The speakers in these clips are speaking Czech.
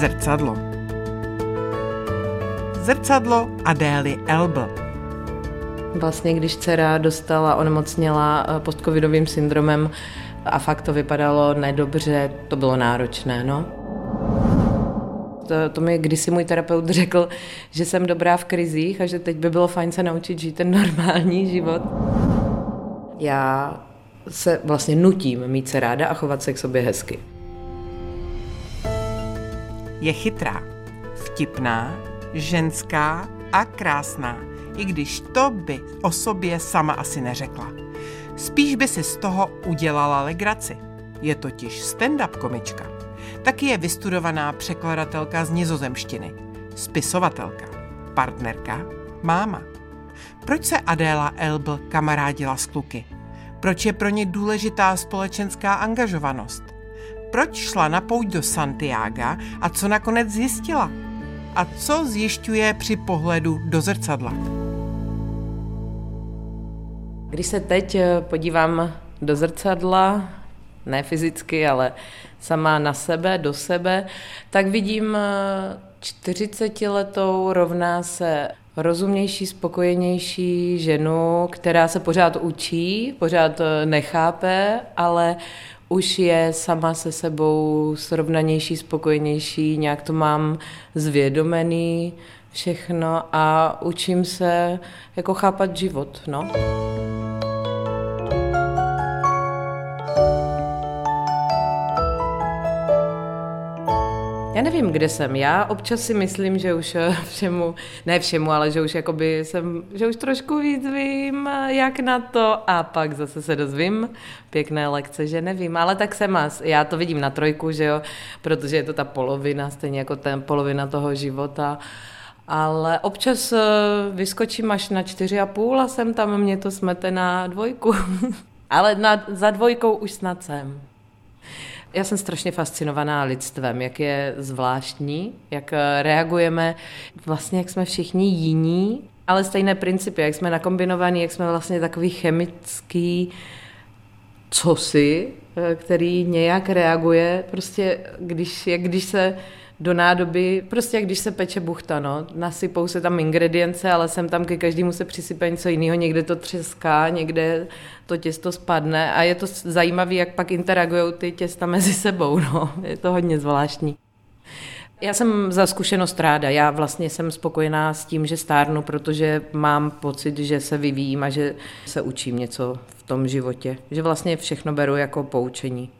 Zrcadlo. Zrcadlo Adély Elbl. Vlastně, když dcera dostala, onemocněla eh, postcovidovým syndromem a fakt to vypadalo nedobře, to bylo náročné, no. To, to mi kdysi můj terapeut řekl, že jsem dobrá v krizích a že teď by bylo fajn se naučit žít ten normální život. Já se vlastně nutím mít se ráda a chovat se k sobě hezky. Je chytrá, vtipná, ženská a krásná, i když to by o sobě sama asi neřekla. Spíš by si z toho udělala legraci. Je totiž stand-up komička. Taky je vystudovaná překladatelka z nizozemštiny, spisovatelka, partnerka, máma. Proč se Adéla Elbl kamarádila s kluky? Proč je pro ně důležitá společenská angažovanost? Proč šla na pouť do Santiaga a co nakonec zjistila? A co zjišťuje při pohledu do zrcadla? Když se teď eh, podívám do zrcadla, ne fyzicky, ale sama na sebe, do sebe, tak vidím 40-letou eh, rovná se rozumnější, spokojenější ženu, která se pořád učí, pořád eh, nechápe, ale už je sama se sebou srovnanější, spokojenější, nějak to mám zvědomený všechno a učím se jako chápat život, no. Já nevím, kde jsem. Já občas si myslím, že už eh, všemu, ne všemu, ale že už jakoby jsem, že už trošku víc vím, eh, jak na to a pak zase se dozvím pěkné lekce, že nevím, ale tak jsem mas. Já to vidím na trojku, že jo, protože je to ta polovina, stejně jako ten polovina toho života. Ale občas eh, vyskočím až na čtyři a půl a jsem tam, mě to smete na dvojku. ale na, za dvojkou už snad jsem. Já jsem strašně fascinovaná lidstvem, jak je zvláštní, jak eh, reagujeme, vlastně jak jsme všichni jiní, ale stejné principy, jak jsme nakombinovaní, jak jsme vlastně takový chemický cosi, eh, který nějak reaguje, prostě když, jak když se do nádoby, prostě jak když se peče buchta, no. Nasypou se tam ingredience, ale sem tam ke každému se přisype něco jiného, někde to třeská, někde to těsto spadne a je to zajímavé, jak pak interagují ty těsta mezi sebou, no. Je to hodně zvláštní. Já jsem za zkušenost ráda. Já vlastně jsem spokojená s tím, že stárnu, protože mám pocit, že se vyvíjím a že se učím něco v tom životě. Že vlastně všechno beru jako poučení.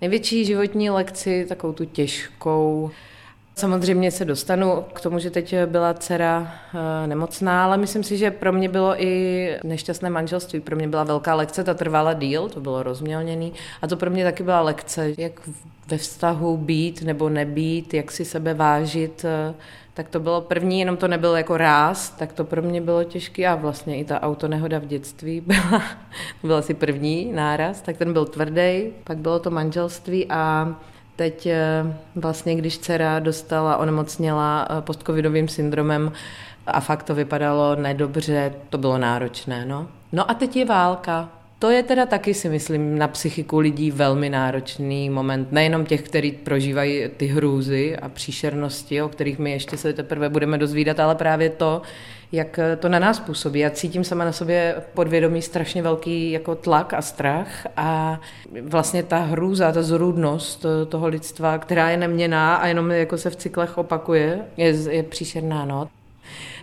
Největší životní lekci, takovou tu těžkou, Samozřejmě se dostanu k tomu, že teď byla dcera eh, nemocná, ale myslím si, že pro mě bylo i nešťastné manželství. Pro mě byla velká lekce, ta trvala díl, to bylo rozmělněný. A to pro mě taky byla lekce, jak ve vztahu být nebo nebýt, jak si sebe vážit. Eh, tak to bylo první, jenom to nebyl jako ráz, tak to pro mě bylo těžké a vlastně i ta autonehoda v dětství byla, byl asi první náraz, tak ten byl tvrdý, pak bylo to manželství a Teď eh, vlastně, když dcera dostala, onemocněla eh, postcovidovým syndromem a fakt to vypadalo nedobře, to bylo náročné. No, no a teď je válka. To je teda taky si myslím na psychiku lidí velmi náročný moment. Nejenom těch, kteří prožívají ty hrůzy a příšernosti, o kterých my ještě se teprve budeme dozvídat, ale právě to, jak to na nás působí. Já cítím sama na sobě podvědomí strašně velký jako tlak a strach a vlastně ta hrůza, ta zrůdnost toho lidstva, která je neměná a jenom jako se v cyklech opakuje, je, je příšerná. No.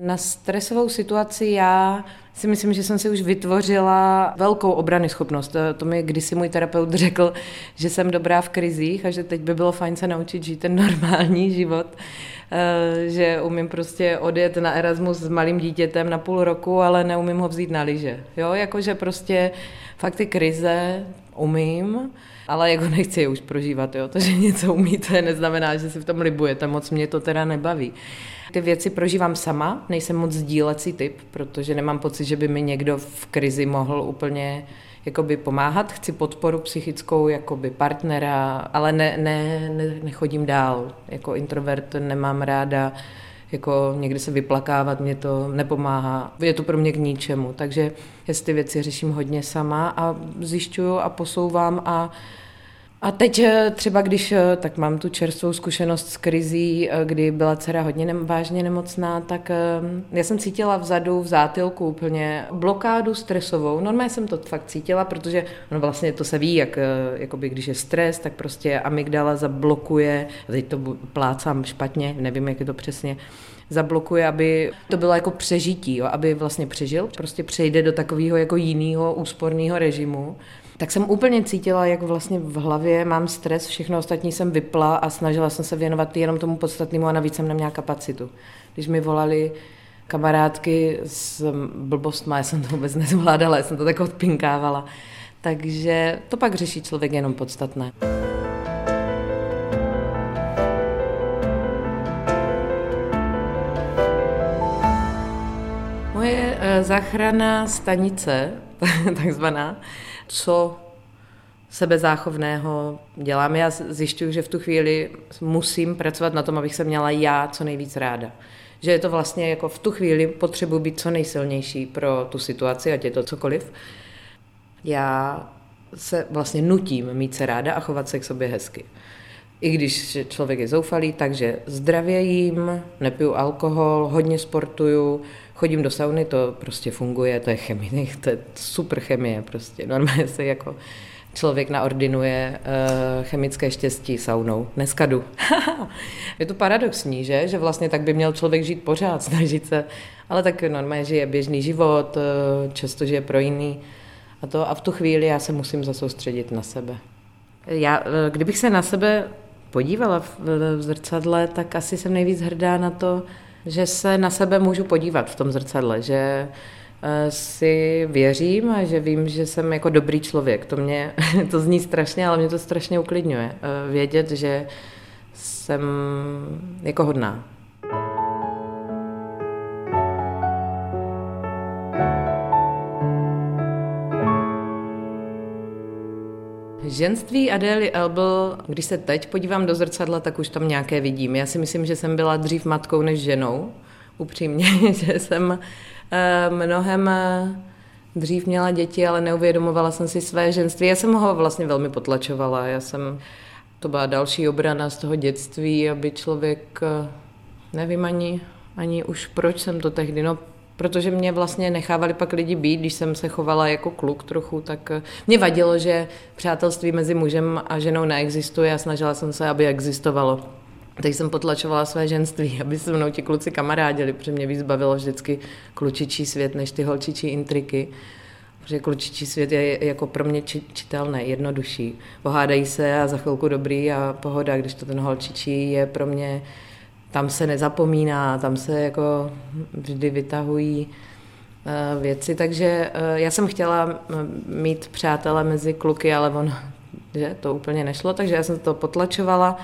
Na stresovou situaci já si myslím, že jsem si už vytvořila velkou obrany schopnost. To mi kdysi můj terapeut řekl, že jsem dobrá v krizích a že teď by bylo fajn se naučit žít ten normální život, eh, že umím prostě odjet na Erasmus s malým dítětem na půl roku, ale neumím ho vzít na lyže. Jo, jakože prostě fakt ty krize umím, ale jako nechci je už prožívat, jo. To, že něco umíte, neznamená, že si v tom libujete, moc mě to teda nebaví. Ty věci prožívám sama, nejsem moc sdílecí typ, protože nemám pocit, že by mi někdo v krizi mohl úplně jakoby pomáhat. Chci podporu psychickou jakoby partnera, ale ne, ne, ne, nechodím dál. Jako introvert nemám ráda jako někdy se vyplakávat, mě to nepomáhá. Je to pro mě k ničemu. Takže já ty věci řeším hodně sama a zjišťuju a posouvám a A teď eh, třeba, když eh, tak mám tu čerstvou zkušenost s krizí, eh, kdy byla dcera hodně ne- vážně nemocná, tak já jsem cítila vzadu, v zátilku úplně blokádu stresovou. Normálně jsem to fakt cítila, protože no vlastně to se ví, jak jakoby, když je stres, tak prostě amygdala zablokuje, teď to plácám špatně, nevím, jak je to přesně, zablokuje, aby to bylo jako přežití, jo, aby vlastně přežil, prostě přejde do takového jako jiného úsporného režimu tak jsem úplně cítila, jak vlastně v hlavě mám stres, všechno ostatní jsem vypla a snažila jsem se věnovat jenom tomu podstatnému a navíc jsem neměla kapacitu. Když mi volali kamarádky s blbostma, já jsem to vůbec nezvládala, já jsem to tak odpinkávala. Takže to pak řeší člověk jenom podstatné. Moje eh, záchrana stanice, takzvaná, co sebezáchovného dělám. Já zjišťuju, že v tu chvíli musím pracovat na tom, abych se měla já co nejvíc ráda. Že je to vlastně jako v tu chvíli potřebuji být co nejsilnější pro tu situaci, ať je to cokoliv. Já se vlastně nutím mít se ráda a chovat se k sobě hezky. I když člověk je zoufalý, takže zdravě jím, nepiju alkohol, hodně sportuju, chodím do sauny, to prostě funguje, to je chemie, to je super chemie prostě. Normálně se jako člověk naordinuje uh, chemické štěstí saunou. Dneska jdu. je to paradoxní, že? Že vlastně tak by měl člověk žít pořád, snažit se. Ale tak normálně žije běžný život, uh, často žije pro jiný. A, to, a v tu chvíli já se musím zasoustředit na sebe. Já, uh, kdybych se na sebe podívala v, v zrcadle, tak asi jsem nejvíc hrdá na to, že se na sebe můžu podívat v tom zrcadle, že eh, si věřím a že vím, že jsem jako dobrý člověk. To mě, to zní strašně, ale mě to strašně uklidňuje. Eh, vědět, že jsem jako hodná. Ženství Adély Elbel, když se teď podívám do zrcadla, tak už tam nějaké vidím. Já si myslím, že jsem byla dřív matkou než ženou, upřímně, že jsem eh, mnohem eh, dřív měla děti, ale neuvědomovala jsem si své ženství. Já jsem ho vlastně velmi potlačovala. Já jsem, to byla další obrana z toho dětství, aby člověk, eh, nevím ani, ani už proč jsem to tehdy, no protože mě vlastně nechávali pak lidi být, když jsem se chovala jako kluk trochu, tak eh, mě vadilo, že přátelství mezi mužem a ženou neexistuje a snažila jsem se, aby existovalo. Teď jsem potlačovala své ženství, aby se mnou ti kluci kamarádili, protože mě víc bavilo vždycky klučičí svět, než ty holčičí intriky. Protože klučičí svět je jako pro mě čitelné, jednodušší. Pohádají se a za chvilku dobrý a pohoda, když to ten holčičí je pro mě tam se nezapomíná, tam se jako vždy vytahují eh, věci, takže eh, já jsem chtěla mít přátele mezi kluky, ale on, že to úplně nešlo, takže já jsem to potlačovala.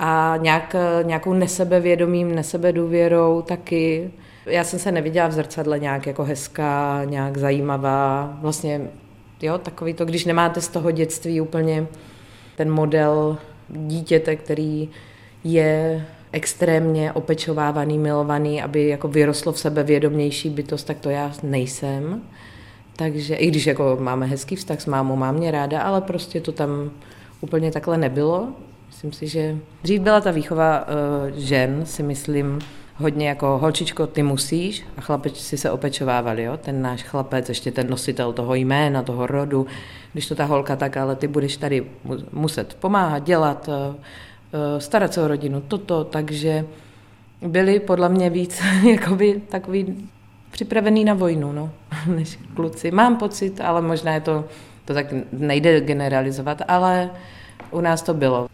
A nějak, nějakou nesebevědomím, nesebedůvěrou taky. Já jsem se neviděla v zrcadle nějak jako hezká, nějak zajímavá, vlastně jo, takový to, když nemáte z toho dětství úplně ten model dítěte, který je extrémně opečovávaný, milovaný, aby jako vyrostlo v sebe vědomější bytost, tak to já nejsem. Takže i když jako máme hezký vztah s mámou, mám mě ráda, ale prostě to tam úplně takhle nebylo. Myslím si, že dřív byla ta výchova uh, žen, si myslím, hodně jako holčičko, ty musíš a chlapečci si se opečovávali, jo? ten náš chlapec, ještě ten nositel toho jména, toho rodu, když to ta holka tak, ale ty budeš tady muset pomáhat, dělat, Eh, starat se o rodinu, toto, takže byli podle mě víc jakoby takový připravený na vojnu, no, než kluci. Mám pocit, ale možná je to, to tak nejde generalizovat, ale u nás to bylo.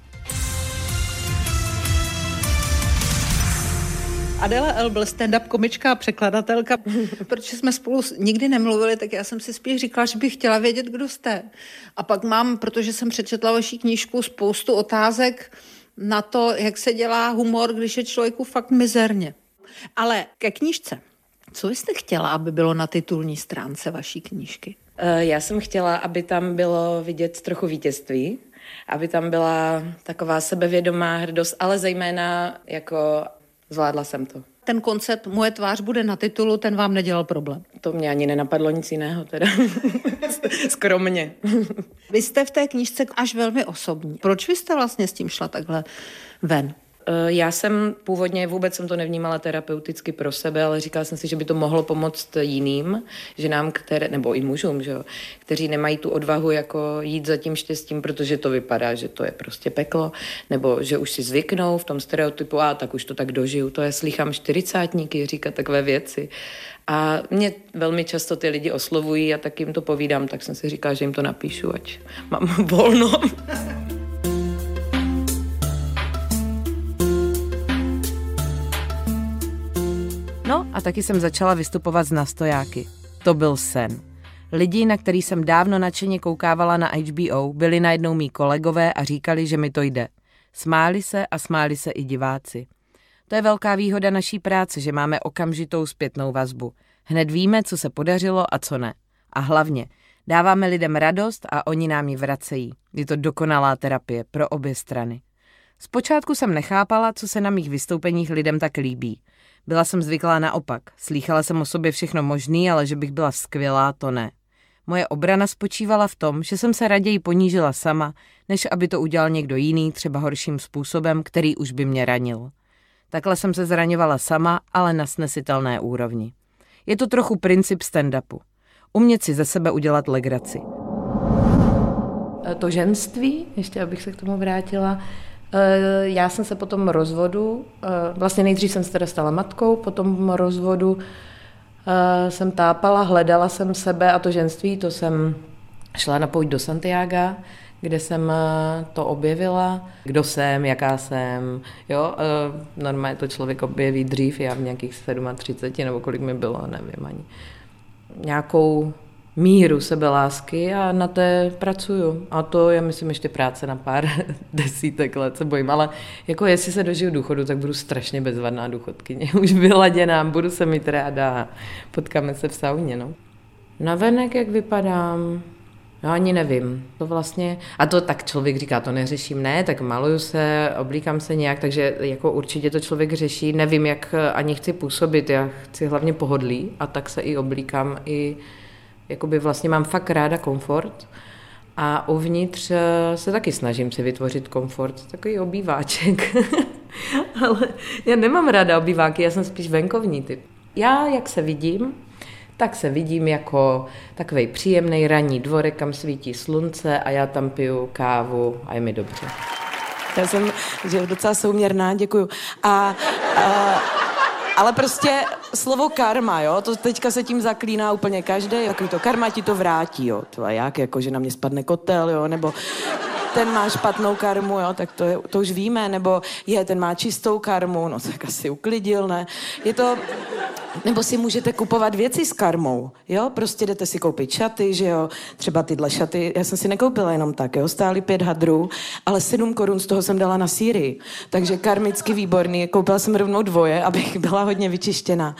Adela L. byl stand-up komička a překladatelka. Protože jsme spolu nikdy nemluvili, tak já jsem si spíš říkala, že bych chtěla vědět, kdo jste. A pak mám, protože jsem přečetla vaši knížku, spoustu otázek, na to, jak se dělá humor, když je člověku fakt mizerně. Ale ke knížce. Co jste chtěla, aby bylo na titulní stránce vaší knížky? Eh, já jsem chtěla, aby tam bylo vidět trochu vítězství, aby tam byla taková sebevědomá hrdost, ale zejména jako Zvládla jsem to. Ten koncept Moje tvář bude na titulu, ten vám nedělal problém. To mě ani nenapadlo nic jiného teda. Skromně. vy jste v té knížce až velmi osobní. Proč vy jste vlastně s tím šla takhle ven? Eh, já jsem původně vůbec jsem to nevnímala terapeuticky pro sebe, ale říkala jsem si, že by to mohlo pomoct jiným ženám, které, nebo i mužům, že jo, kteří nemají tu odvahu jako jít za tím štěstím, protože to vypadá, že to je prostě peklo, nebo že už si zvyknou v tom stereotypu, a tak už to tak dožiju. To je slychám čtyřicátníky říkat takové věci. A mě velmi často ty lidi oslovují a tak jim to povídám, tak jsem si říkala, že jim to napíšu, ať mám volno. No a taky jsem začala vystupovat z nastojáky. To byl sen. Lidi, na který jsem dávno nadšeně koukávala na HBO, byli najednou mý kolegové a říkali, že mi to jde. Smáli se a smáli se i diváci. To je velká výhoda naší práce, že máme okamžitou zpětnou vazbu. Hned víme, co se podařilo a co ne. A hlavně, dáváme lidem radost a oni nám ji vracejí. Je to dokonalá terapie pro obě strany. Zpočátku jsem nechápala, co se na mých vystoupeních lidem tak líbí. Byla jsem zvyklá naopak. Slýchala jsem o sobě všechno možný, ale že bych byla skvělá, to ne. Moje obrana spočívala v tom, že jsem se raději ponížila sama, než aby to udělal někdo jiný, třeba horším způsobem, který už by mě ranil. Takhle jsem se zraňovala sama, ale na snesitelné úrovni. Je to trochu princip stand-upu. Umět si ze sebe udělat legraci. To ženství, ještě abych se k tomu vrátila, já jsem se po tom rozvodu, eh, vlastně nejdřív jsem se teda stala matkou, po tom rozvodu eh, jsem tápala, hledala jsem sebe a to ženství, to jsem šla na pojď do Santiago, kde jsem to objevila, kdo jsem, jaká jsem, jo, normálně to člověk objeví dřív, já v nějakých 37 nebo kolik mi bylo, nevím ani, nějakou míru sebelásky a na té pracuju. A to je, myslím, ještě práce na pár desítek let, se bojím. Ale jako jestli se dožiju důchodu, tak budu strašně bezvadná důchodkyně. Už vyladěná, budu se mít ráda potkáme se v sauně, no. Navenek, jak vypadám, já ani nevím. To vlastně, a to tak člověk říká, to neřeším, ne, tak maluju se, oblíkám se nějak, takže jako určitě to člověk řeší. Nevím, jak ani chci působit, já chci hlavně pohodlí a tak se i oblíkám, i jakoby vlastně mám fakt ráda komfort a uvnitř eh, se taky snažím si vytvořit komfort, takový obýváček. Ale já nemám ráda obýváky, já jsem spíš venkovní typ. Já, jak se vidím, tak se vidím jako takový příjemný ranní dvorek, kam svítí slunce a já tam piju kávu a je mi dobře. Já jsem že docela souměrná, děkuju. A, a ale prostě slovo karma, jo, to teďka se tím zaklíná úplně každý, takový to karma ti to vrátí, jo, to a jak, jako, že na mě spadne kotel, jo, nebo ten má špatnou karmu, jo, tak to, je, to už víme, nebo je, ten má čistou karmu, no tak asi uklidil, ne. Je to, nebo si můžete kupovat věci s karmou, jo, prostě jdete si koupit šaty, že jo, třeba tyhle šaty, já jsem si nekoupila jenom tak, jo, stály pět hadrů, ale sedm korun z toho jsem dala na síry, takže karmicky výborný, koupila jsem rovnou dvoje, abych byla hodně vyčištěna.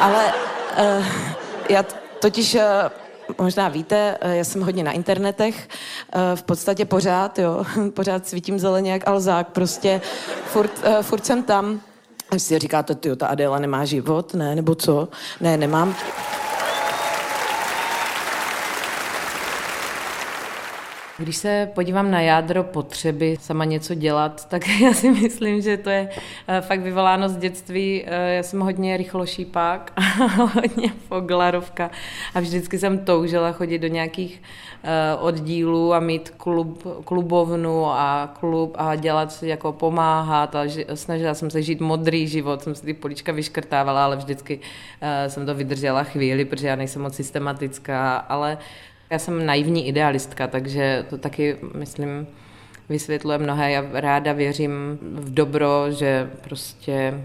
Ale uh, já totiž uh, možná víte, eh, já jsem hodně na internetech, v podstatě pořád, jo, pořád svítím zeleně jak alzák, prostě furt, furt jsem tam. A si říkáte, ty, ta Adéla nemá život, ne, nebo co? Ne, nemám. Když se podívám na jádro potřeby sama něco dělat, tak já si myslím, že to je eh, fakt vyvoláno z dětství. Eh, já jsem hodně rychlošípák a hodně foglarovka a vždycky jsem toužila chodit do nějakých eh, oddílů a mít klub, klubovnu a klub a dělat, jako pomáhat a snažila jsem se žít modrý život, jsem si ty polička vyškrtávala, ale vždycky jsem to vydržela chvíli, protože já nejsem moc systematická, ale já jsem naivní idealistka, takže to taky, myslím, vysvětluje mnohé. Já ráda věřím v dobro, že prostě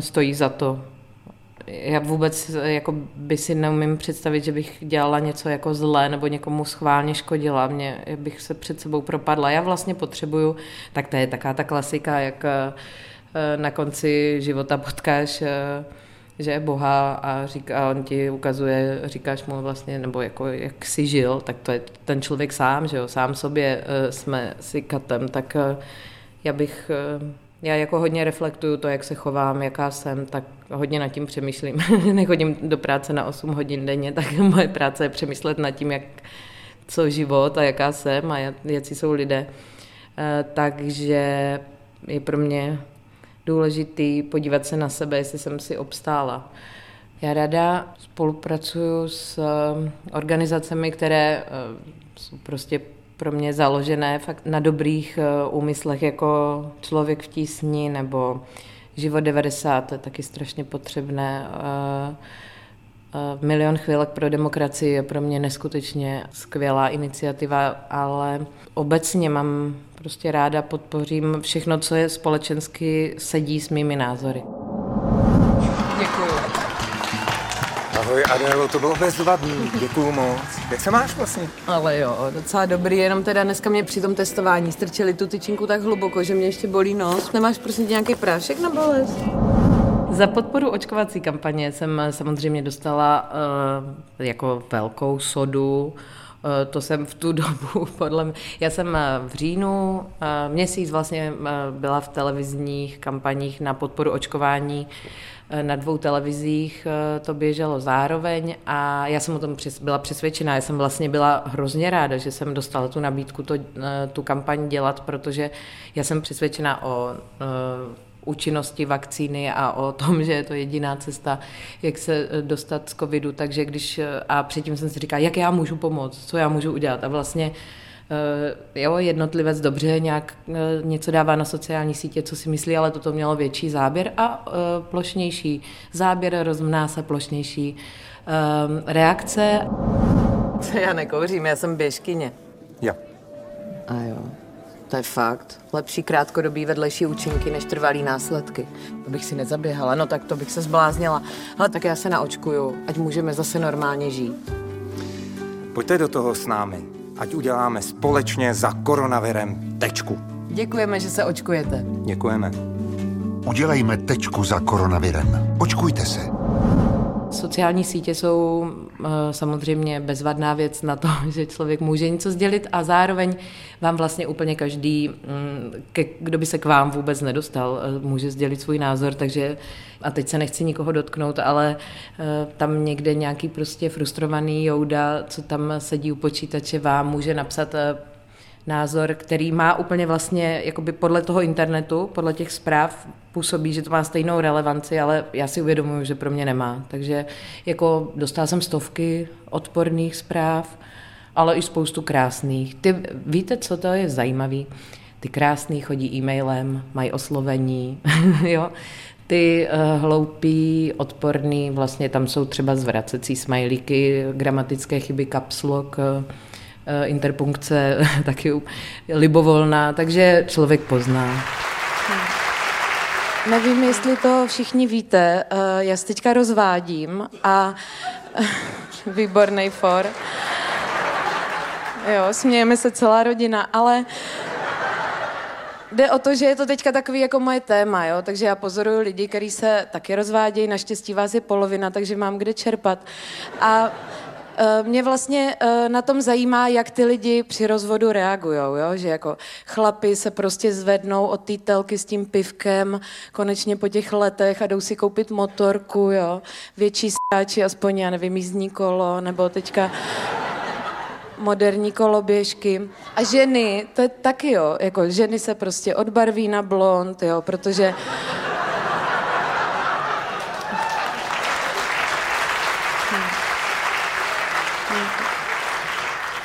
stojí za to. Já vůbec jako by si neumím představit, že bych dělala něco jako zlé nebo někomu schválně škodila. Mě bych se před sebou propadla. Já vlastně potřebuju, tak to je taká ta klasika, jak eh, na konci života potkáš eh, že je Boha a, říká, a on ti ukazuje, říkáš mu vlastně, nebo jako jak jsi žil, tak to je ten člověk sám, že jo, sám sobě uh, jsme si katem, tak uh, já bych uh, já jako hodně reflektuju to, jak se chovám, jaká jsem, tak hodně nad tím přemýšlím. Nechodím do práce na 8 hodin denně, tak moje práce je přemýšlet nad tím, jak, co život a jaká jsem a jaký jsou lidé. Eh, takže je pro mě důležitý podívat se na sebe, jestli jsem si obstála. Já ráda spolupracuju s eh, organizacemi, které jsou prostě pro mě založené fakt na dobrých eh, úmyslech, jako Člověk v tísni nebo Život 90, to je taky strašně potřebné. Eh, eh, Milion chvílek pro demokracii je pro mě neskutečně skvělá iniciativa, ale obecně mám prostě ráda, podpořím všechno, co je společensky sedí s mými názory. Ahoj Adélo, to bylo bezvadný, děkuju moc. Jak se máš vlastně? Ale jo, docela dobrý, jenom teda dneska mě při tom testování strčili tu tyčinku tak hluboko, že mě ještě bolí nos. Nemáš prosím nějaký prášek na bolest? Za podporu očkovací kampaně jsem samozřejmě dostala uh, jako velkou sodu. Uh, to jsem v tu dobu, podle mě, já jsem eh, v říjnu uh, měsíc vlastně byla v televizních kampaních na podporu očkování na dvou televizích eh, to běželo zároveň a já jsem o tom byla přesvědčená. Já jsem vlastně byla hrozně ráda, že jsem dostala tu nabídku to, eh, tu kampaň dělat, protože já jsem přesvědčená o eh, účinnosti vakcíny a o tom, že je to jediná cesta, jak se dostat z covidu. Takže když, a předtím jsem si říkala, jak já můžu pomoct, co já můžu udělat. A vlastně Eh, jo, jednotlivec dobře nějak eh, něco dává na sociální sítě, co si myslí, ale toto mělo větší záběr a eh, plošnější záběr rozmná se plošnější reakce. Já nekouřím, já jsem běžkyně. Jo. A jo, to je fakt. Lepší krátkodobý vedlejší účinky než trvalý následky. To bych si nezaběhala, no tak to bych se zbláznila. Ale tak já se naočkuju, ať můžeme zase normálně žít. Pojďte do toho s námi ať uděláme společně za koronavirem tečku. Děkujeme, že se očkujete. Děkujeme. Udělejme tečku za koronavirem. Očkujte se. Sociální sítě jsou uh, samozřejmě bezvadná věc na to, že člověk může něco sdělit a zároveň vám vlastně úplně každý, ke, kdo by se k vám vůbec nedostal, uh, může sdělit svůj názor, takže a teď se nechci nikoho dotknout, ale uh, tam někde nějaký prostě frustrovaný jouda, co tam sedí u počítače, vám může napsat názor, který má úplně vlastně, jakoby podle toho internetu, podle těch zpráv, působí, že to má stejnou relevanci, ale já si uvědomuji, že pro mě nemá. Takže jako dostala jsem stovky odporných zpráv, ale i spoustu krásných. Ty víte, co to je zajímavý? Ty krásný chodí e-mailem, mají oslovení, jo. Ty uh, hloupý, odporný, vlastně tam jsou třeba zvracecí smajlíky, gramatické chyby, kapslok, uh, Eh, interpunkce taky libovolná, takže člověk pozná. Nevím, jestli to všichni víte, eh, já se teďka rozvádím a výborný for. Jo, smějeme se celá rodina, ale jde o to, že je to teďka takový jako moje téma, jo? takže já pozoruju lidi, kteří se taky rozvádějí, naštěstí vás je polovina, takže mám kde čerpat. A Eh, mě vlastně eh, na tom zajímá, jak ty lidi při rozvodu reagují, jo? že jako chlapi se prostě zvednou od té telky s tím pivkem konečně po těch letech a jdou si koupit motorku, jo? větší stáči, aspoň já nevím, jízdní kolo, nebo teďka moderní koloběžky. A ženy, to je taky jo, jako ženy se prostě odbarví na blond, jo, protože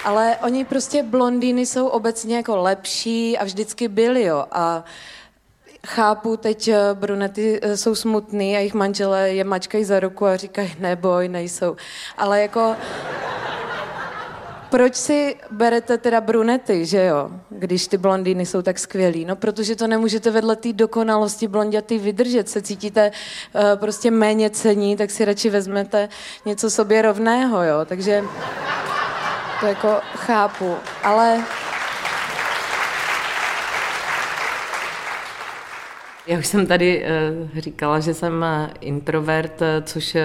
ale oni prostě blondýny jsou obecně jako lepší a vždycky byly, jo. A chápu, teď eh, brunety eh, jsou smutný a jejich manželé je mačkají za ruku a říkají, neboj, nejsou. Ale jako, proč si berete teda brunety, že jo, když ty blondýny jsou tak skvělý? No, protože to nemůžete vedle té dokonalosti blondětý vydržet. Se cítíte uh, prostě méně cení, tak si radši vezmete něco sobě rovného, jo. Takže to jako chápu, ale... Já už jsem tady uh, říkala, že jsem eh, introvert, eh, což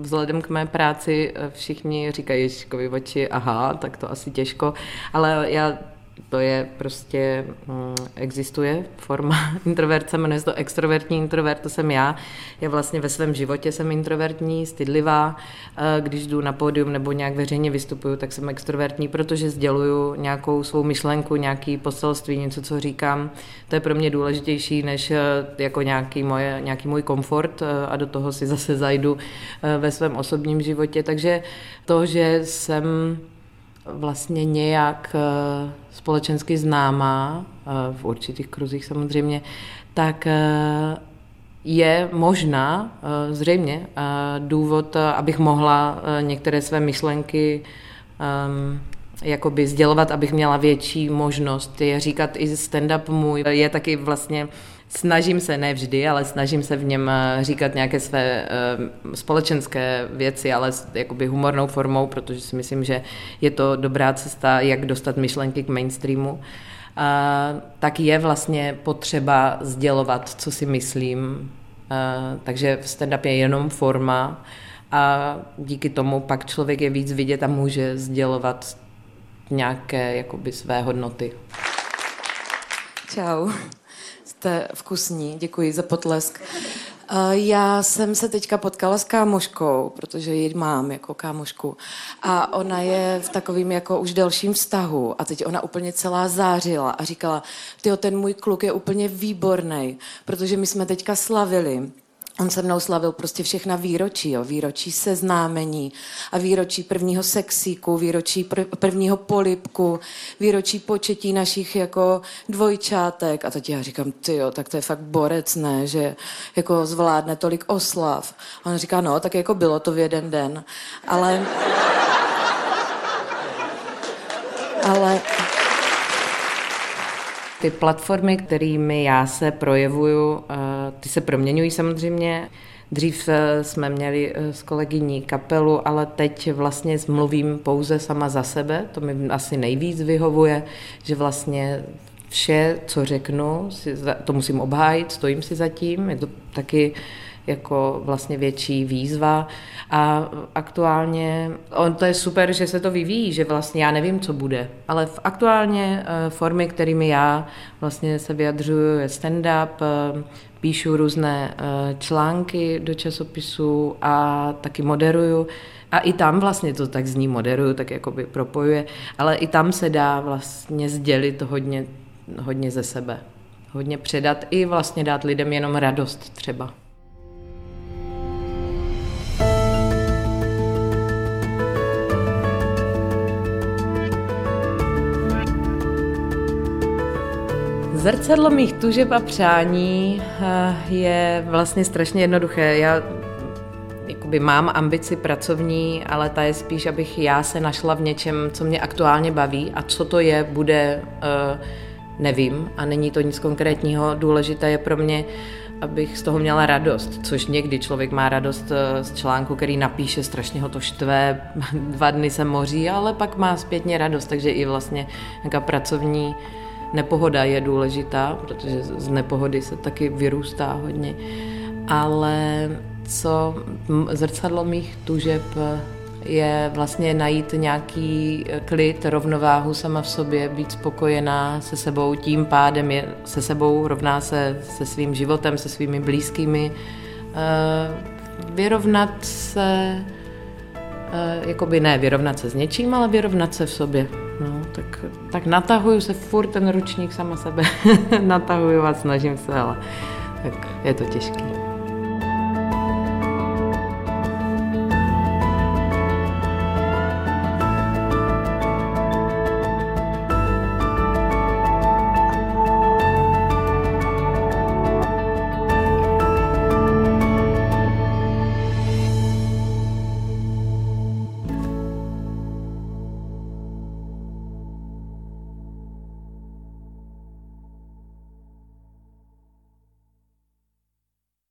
vzhledem k mé práci všichni říkají Ježkovi oči, aha, tak to asi těžko, ale já to je prostě, mm, existuje forma introverce, jmenuje se to extrovertní introvert, to jsem já. Já vlastně ve svém životě jsem introvertní, stydlivá. Eh, když jdu na pódium nebo nějak veřejně vystupuju, tak jsem extrovertní, protože sděluju nějakou svou myšlenku, nějaký poselství, něco, co říkám. To je pro mě důležitější, než eh, jako nějaký, moje, nějaký můj komfort eh, a do toho si zase zajdu ve svém osobním životě. Takže to, že jsem vlastně nějak eh, společensky známá, eh, v určitých kruzích samozřejmě, tak eh, je možná zřejmě důvod, abych mohla některé své myšlenky ehm, jakoby sdělovat, abych měla větší možnost je říkat i stand-up můj. Je taky vlastně Snažím se, ne vždy, ale snažím se v něm eh, říkat nějaké své uh, společenské věci, ale jakoby humornou formou, protože si myslím, že je to dobrá cesta, jak dostat myšlenky k mainstreamu. Uh, tak je vlastně potřeba sdělovat, co si myslím. Uh, takže stand-up je jenom forma a díky tomu pak člověk je víc vidět a může sdělovat nějaké jakoby své hodnoty. Ciao jste vkusní, děkuji za potlesk. Já jsem se teďka potkala s kámoškou, protože ji mám jako kámošku. A ona je v takovým jako už delším vztahu. A teď ona úplně celá zářila a říkala, tyjo, ten můj kluk je úplně výborný, protože my jsme teďka slavili On se mnou slavil prostě všechna výročí, jo? výročí seznámení a výročí prvního sexíku, výročí pr- prvního polipku, výročí početí našich jako dvojčátek. A teď já říkám, ty jo, tak to je fakt borec, ne, že jako zvládne tolik oslav. A on říká, no, tak jako bylo to v jeden den. Ale... Ale ty platformy, kterými já se projevuju, eh, ty se proměňují samozřejmě. Dřív eh, jsme měli eh, s kolegyní kapelu, ale teď vlastně mluvím pouze sama za sebe. To mi asi nejvíc vyhovuje, že vlastně vše, co řeknu, to musím obhájit, stojím si za tím. Je to taky jako vlastně větší výzva a aktuálně, on to je super, že se to vyvíjí, že vlastně já nevím, co bude, ale v aktuálně eh, formy, kterými já vlastně se vyjadřuju, je stand-up, eh, píšu různé eh, články do časopisu a taky moderuju. A i tam vlastně to tak zní moderuju, tak jakoby propojuje, ale i tam se dá vlastně sdělit hodně, hodně ze sebe. Hodně předat i vlastně dát lidem jenom radost třeba. Zrcadlo mých tužeb a přání eh, je vlastně strašně jednoduché. Já jakoby mám ambici pracovní, ale ta je spíš, abych já se našla v něčem, co mě aktuálně baví a co to je, bude, eh, nevím a není to nic konkrétního. Důležité je pro mě, abych z toho měla radost, což někdy člověk má radost eh, z článku, který napíše, strašně ho to štve, dva dny se moří, ale pak má zpětně radost, takže i vlastně nějaká pracovní Nepohoda je důležitá, protože z nepohody se taky vyrůstá hodně. Ale co zrcadlo mých tužeb je vlastně najít nějaký klid, rovnováhu sama v sobě, být spokojená se sebou, tím pádem je se sebou rovná se se svým životem, se svými blízkými, eh, vyrovnat se, eh, jakoby ne vyrovnat se s něčím, ale vyrovnat se v sobě. No, tak, tak natahuju se furt ten ručník sama sebe, natahuju a snažím se, ale tak je to těžké.